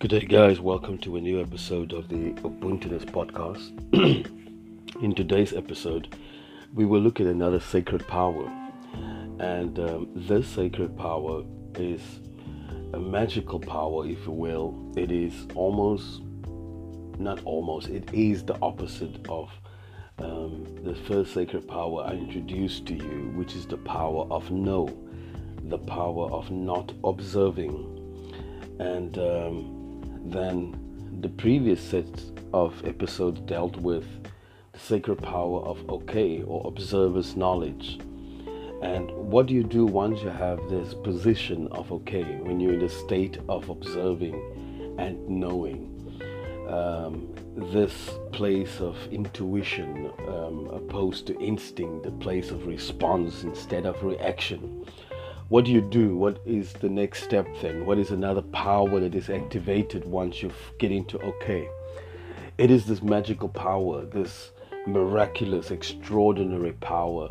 Good day, guys. Welcome to a new episode of the Ubuntuist podcast. In today's episode, we will look at another sacred power, and um, this sacred power is a magical power, if you will. It is almost, not almost, it is the opposite of um, the first sacred power I introduced to you, which is the power of no, the power of not observing. And um, then the previous set of episodes dealt with the sacred power of okay or observer's knowledge. And what do you do once you have this position of okay, when you're in the state of observing and knowing? Um, this place of intuition um, opposed to instinct, the place of response instead of reaction what do you do? What is the next step then? What is another power that is activated once you get into okay? It is this magical power, this miraculous, extraordinary power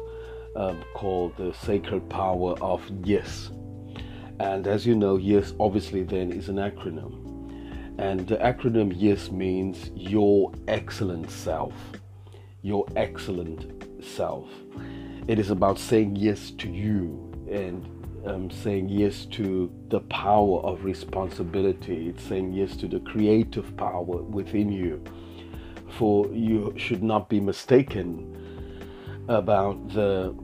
um, called the sacred power of yes. And as you know, yes obviously then is an acronym. And the acronym yes means your excellent self. Your excellent self. It is about saying yes to you and um, saying yes to the power of responsibility. It's saying yes to the creative power within you. For you should not be mistaken about the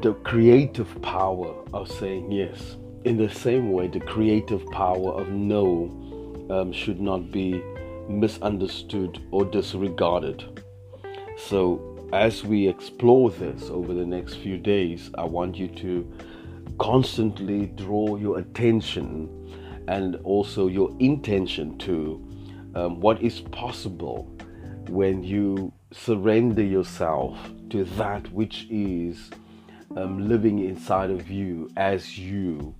the creative power of saying yes. In the same way, the creative power of no um, should not be misunderstood or disregarded. So, as we explore this over the next few days, I want you to constantly draw your attention and also your intention to um, what is possible when you surrender yourself to that which is um, living inside of you as you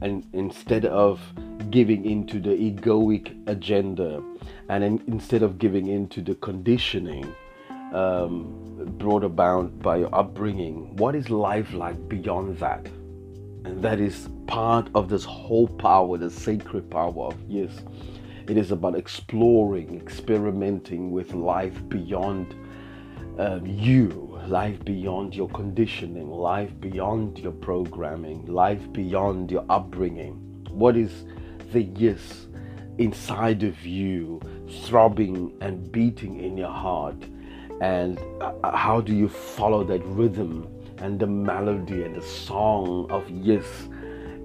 and instead of giving into the egoic agenda and in, instead of giving into the conditioning um, brought about by your upbringing what is life like beyond that and that is part of this whole power, the sacred power of yes. It is about exploring, experimenting with life beyond um, you, life beyond your conditioning, life beyond your programming, life beyond your upbringing. What is the yes inside of you, throbbing and beating in your heart? And uh, how do you follow that rhythm and the melody and the song of yes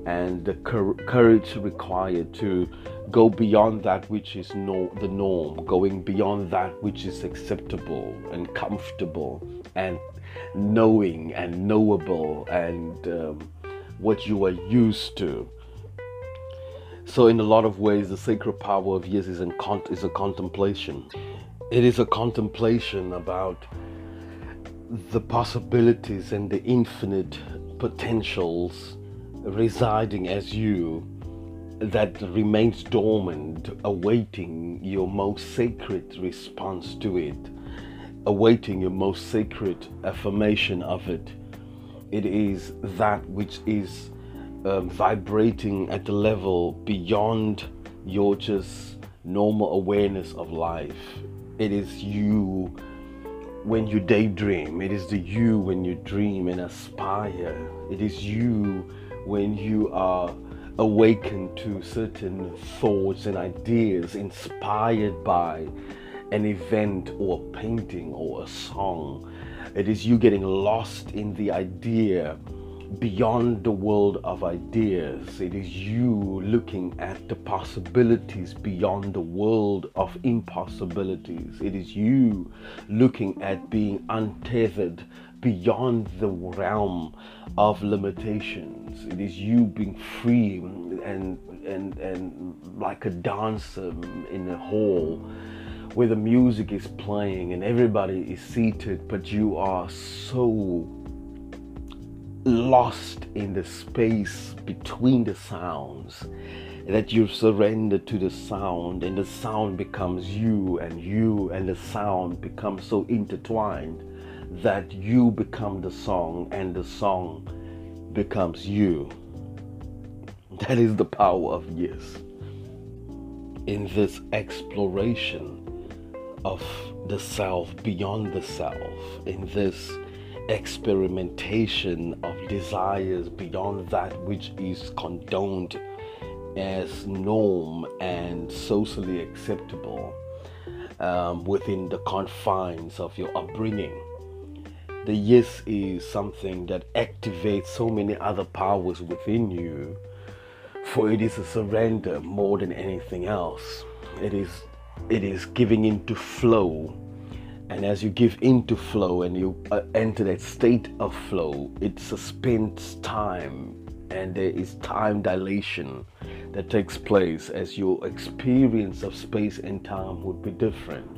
and the courage required to go beyond that which is no, the norm, going beyond that which is acceptable and comfortable and knowing and knowable and um, what you are used to. So, in a lot of ways, the sacred power of yes is, con- is a contemplation. It is a contemplation about the possibilities and the infinite potentials residing as you that remains dormant, awaiting your most sacred response to it, awaiting your most sacred affirmation of it. It is that which is um, vibrating at the level beyond your just normal awareness of life. It is you when you daydream. It is the you when you dream and aspire. It is you when you are awakened to certain thoughts and ideas inspired by an event or a painting or a song. It is you getting lost in the idea beyond the world of ideas. It is you looking at the possibilities beyond the world of impossibilities. It is you looking at being untethered beyond the realm of limitations. It is you being free and and and like a dancer in a hall where the music is playing and everybody is seated, but you are so lost in the space between the sounds that you surrender to the sound and the sound becomes you and you and the sound become so intertwined that you become the song and the song becomes you. That is the power of yes. In this exploration of the self beyond the self, in this experimentation of desires beyond that which is condoned as norm and socially acceptable um, within the confines of your upbringing. The yes is something that activates so many other powers within you, for it is a surrender more than anything else. It is it is giving into flow and as you give into flow and you uh, enter that state of flow it suspends time. And there is time dilation that takes place as your experience of space and time would be different.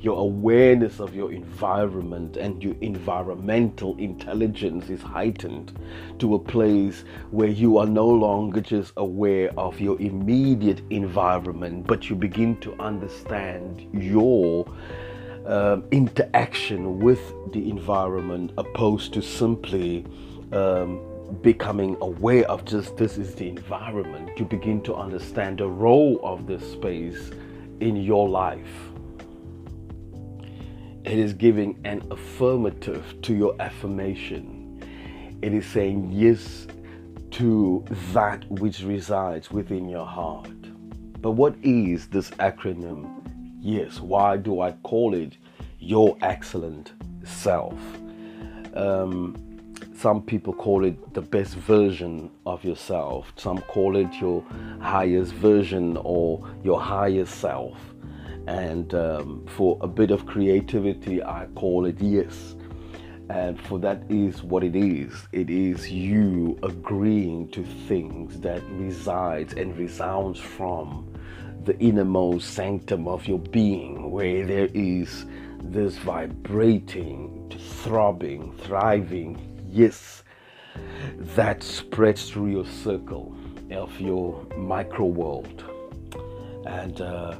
Your awareness of your environment and your environmental intelligence is heightened to a place where you are no longer just aware of your immediate environment, but you begin to understand your um, interaction with the environment opposed to simply um, becoming aware of just this is the environment. You begin to understand the role of this space in your life it is giving an affirmative to your affirmation. It is saying yes to that which resides within your heart. But what is this acronym? Yes, why do I call it your excellent self? Um, some people call it the best version of yourself, some call it your highest version or your higher self and um, for a bit of creativity, I call it yes. And for that is what it is. It is you agreeing to things that resides and resounds from the innermost sanctum of your being, where there is this vibrating, throbbing, thriving yes that spreads through your circle of your micro world. And uh,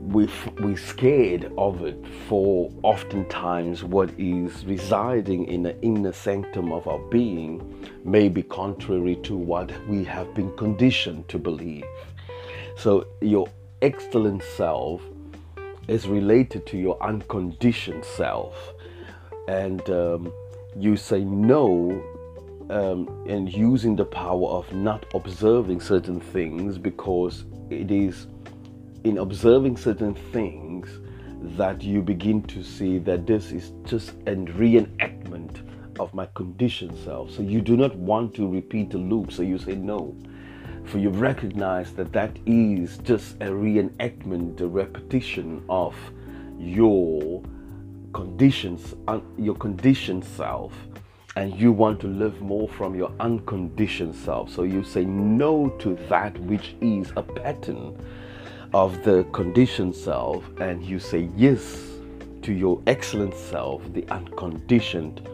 we we scared of it for oftentimes what is residing in the inner sanctum of our being may be contrary to what we have been conditioned to believe so your excellent self is related to your unconditioned self and um, you say no um, and using the power of not observing certain things because it is in observing certain things that you begin to see that this is just a reenactment of my conditioned self. So you do not want to repeat the loop. So you say no. For you recognize that that is just a reenactment, a repetition of your conditions, your conditioned self, and you want to live more from your unconditioned self. So you say no to that which is a pattern of the conditioned self and you say yes to your excellent self, the unconditioned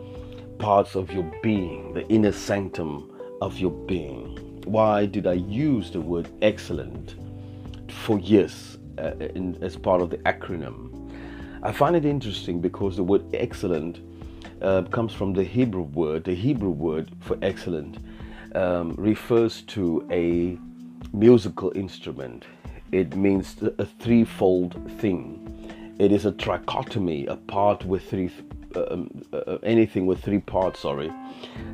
parts of your being, the inner sanctum of your being. Why did I use the word excellent for yes uh, in, as part of the acronym? I find it interesting because the word excellent uh, comes from the Hebrew word. The Hebrew word for excellent um, refers to a musical instrument it means a threefold thing. It is a trichotomy, a part with three, uh, um, uh, anything with three parts, sorry.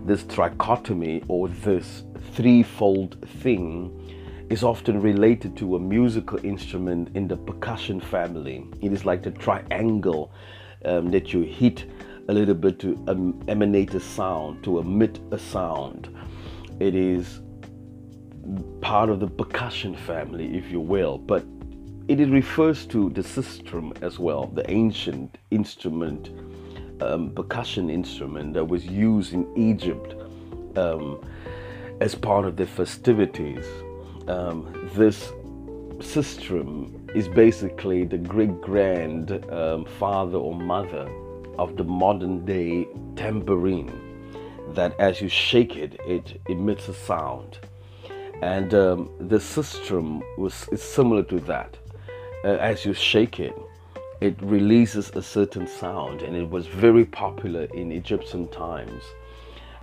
This trichotomy or this threefold thing is often related to a musical instrument in the percussion family. It is like the triangle um, that you hit a little bit to um, emanate a sound, to emit a sound. It is part of the percussion family, if you will, but it refers to the sistrum as well, the ancient instrument, um, percussion instrument that was used in Egypt um, as part of the festivities. Um, this sistrum is basically the great grand um, father or mother of the modern day tambourine that as you shake it, it emits a sound and um, the sistrum was is similar to that. Uh, as you shake it, it releases a certain sound, and it was very popular in Egyptian times.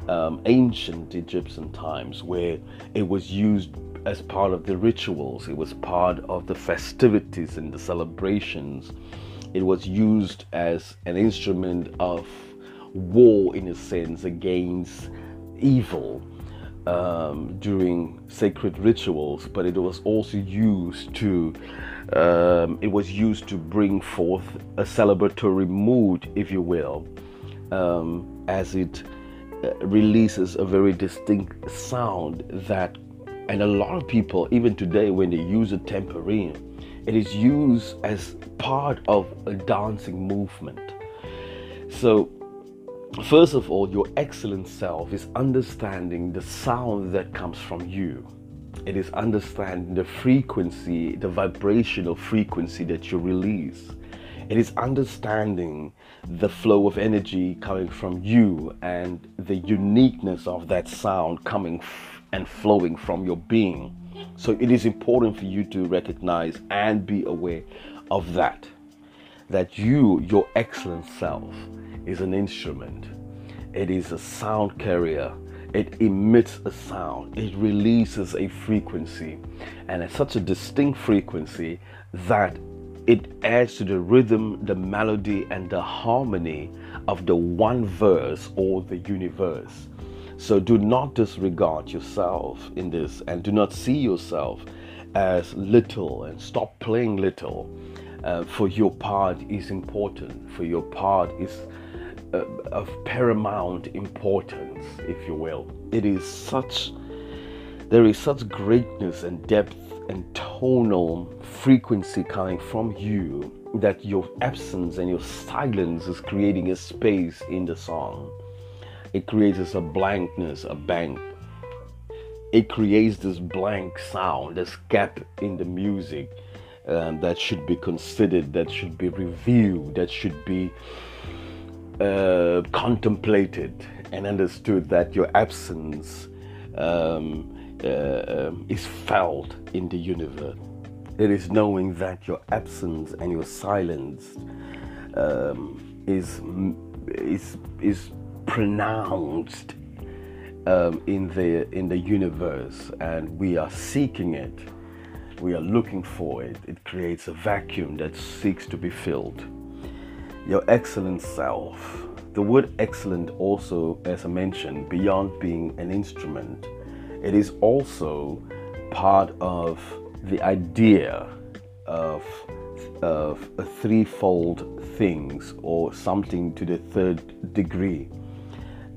Um, ancient Egyptian times where it was used as part of the rituals, it was part of the festivities and the celebrations. It was used as an instrument of war, in a sense, against evil um, during sacred rituals, but it was also used to um, it was used to bring forth a celebratory mood, if you will, um, as it releases a very distinct sound that, and a lot of people, even today, when they use a tambourine, it is used as part of a dancing movement. So, first of all, your excellent self is understanding the sound that comes from you. It is understanding the frequency, the vibrational frequency that you release. It is understanding the flow of energy coming from you and the uniqueness of that sound coming f- and flowing from your being. So it is important for you to recognize and be aware of that. That you, your excellent self, is an instrument. It is a sound carrier. It emits a sound. It releases a frequency. And it's such a distinct frequency that it adds to the rhythm, the melody, and the harmony of the one verse or the universe. So do not disregard yourself in this and do not see yourself as little and stop playing little. Uh, for your part is important, for your part is uh, of paramount importance, if you will. It is such, there is such greatness and depth and tonal frequency coming from you that your absence and your silence is creating a space in the song. It creates a blankness, a blank. It creates this blank sound, this gap in the music um, that should be considered, that should be reviewed, that should be uh, contemplated and understood that your absence um, uh, is felt in the universe. It is knowing that your absence and your silence um, is is is pronounced um, in the in the universe, and we are seeking it. We are looking for it. It creates a vacuum that seeks to be filled. Your excellent self. The word excellent also, as I mentioned, beyond being an instrument, it is also part of the idea of, of a threefold things or something to the third degree.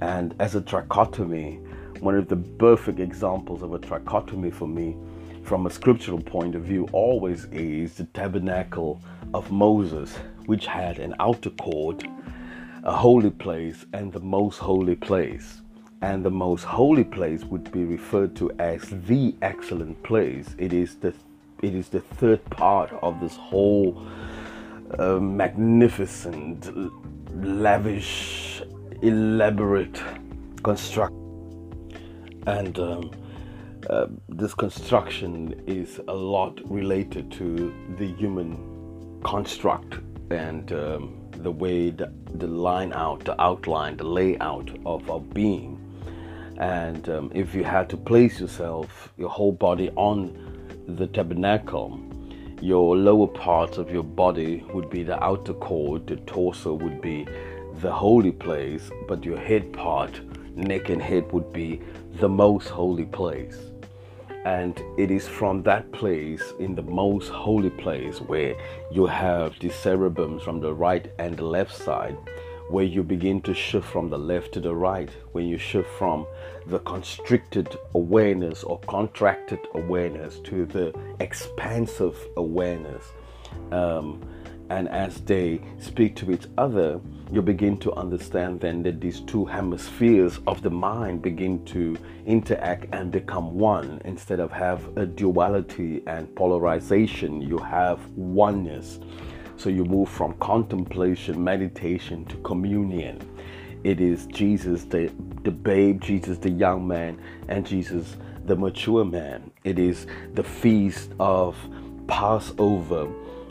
And as a trichotomy, one of the perfect examples of a trichotomy for me, from a scriptural point of view, always is the tabernacle of Moses, which had an outer court, a holy place, and the most holy place and the most holy place would be referred to as the excellent place. It is the it is the third part of this whole uh, magnificent, lavish, elaborate construct. And um, uh, this construction is a lot related to the human construct and um, the way the, the line out, the outline, the layout of our being and um, if you had to place yourself, your whole body on the tabernacle, your lower part of your body would be the outer court, the torso would be the holy place, but your head part, neck and head, would be the most holy place. And it is from that place, in the most holy place, where you have the cerebrums from the right and the left side where you begin to shift from the left to the right, when you shift from the constricted awareness or contracted awareness to the expansive awareness. Um, and as they speak to each other, you begin to understand then that these two hemispheres of the mind begin to interact and become one. Instead of have a duality and polarization, you have oneness. So you move from contemplation, meditation to communion. It is Jesus, the, the babe, Jesus, the young man, and Jesus, the mature man. It is the feast of Passover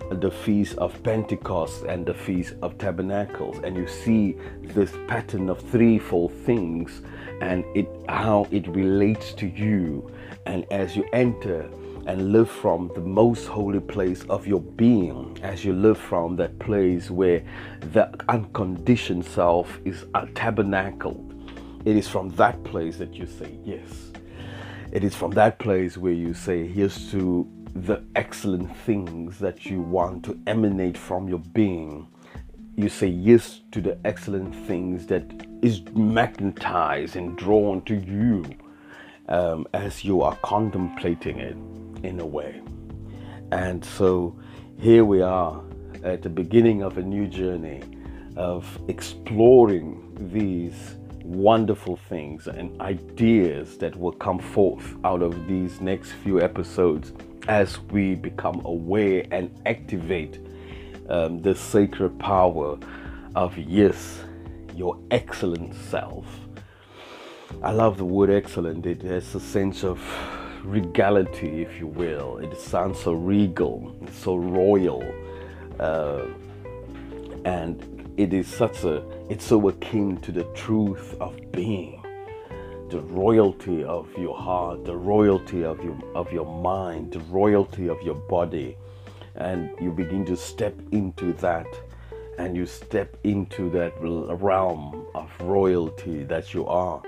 the feast of Pentecost and the feast of tabernacles, and you see this pattern of threefold things and it how it relates to you. And as you enter and live from the most holy place of your being, as you live from that place where the unconditioned self is tabernacled, it is from that place that you say yes. It is from that place where you say yes to the excellent things that you want to emanate from your being. You say yes to the excellent things that is magnetized and drawn to you um, as you are contemplating it in a way. And so here we are at the beginning of a new journey of exploring these wonderful things and ideas that will come forth out of these next few episodes as we become aware and activate um, the sacred power of yes, your excellent self. I love the word excellent, it has a sense of regality, if you will. It sounds so regal, so royal, uh, and it is such a, it's so akin to the truth of being the royalty of your heart, the royalty of your of your mind, the royalty of your body, and you begin to step into that, and you step into that realm of royalty that you are,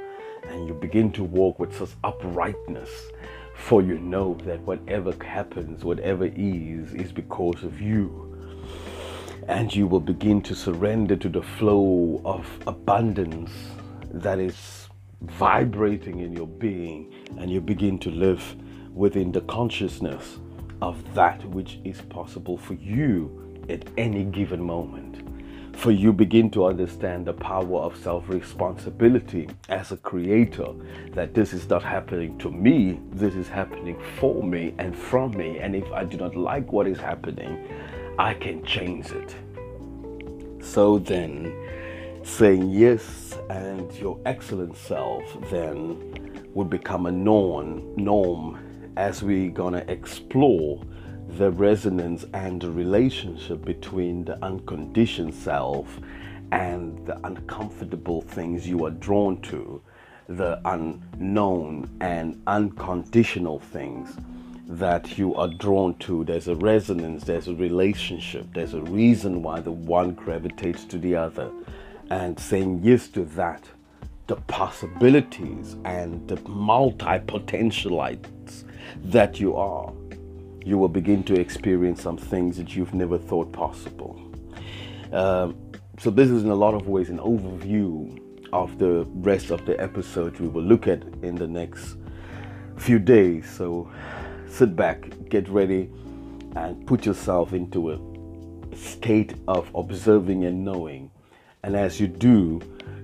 and you begin to walk with such uprightness. For you know that whatever happens, whatever is, is because of you. And you will begin to surrender to the flow of abundance that is vibrating in your being and you begin to live within the consciousness of that which is possible for you at any given moment. For you begin to understand the power of self responsibility as a creator that this is not happening to me, this is happening for me and from me. And if I do not like what is happening, I can change it. So then, saying yes and your excellent self then would become a norm norm as we're gonna explore the resonance and the relationship between the unconditioned self and the uncomfortable things you are drawn to the unknown and unconditional things that you are drawn to. There's a resonance, there's a relationship, there's a reason why the one gravitates to the other and saying yes to that, the possibilities and the multi potentialites that you are, you will begin to experience some things that you've never thought possible. Um, so, this is in a lot of ways an overview of the rest of the episodes we will look at in the next few days. So, sit back, get ready, and put yourself into a state of observing and knowing and as you do,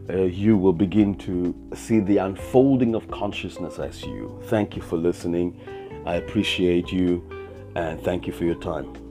uh, you will begin to see the unfolding of consciousness as you. Thank you for listening. I appreciate you and thank you for your time.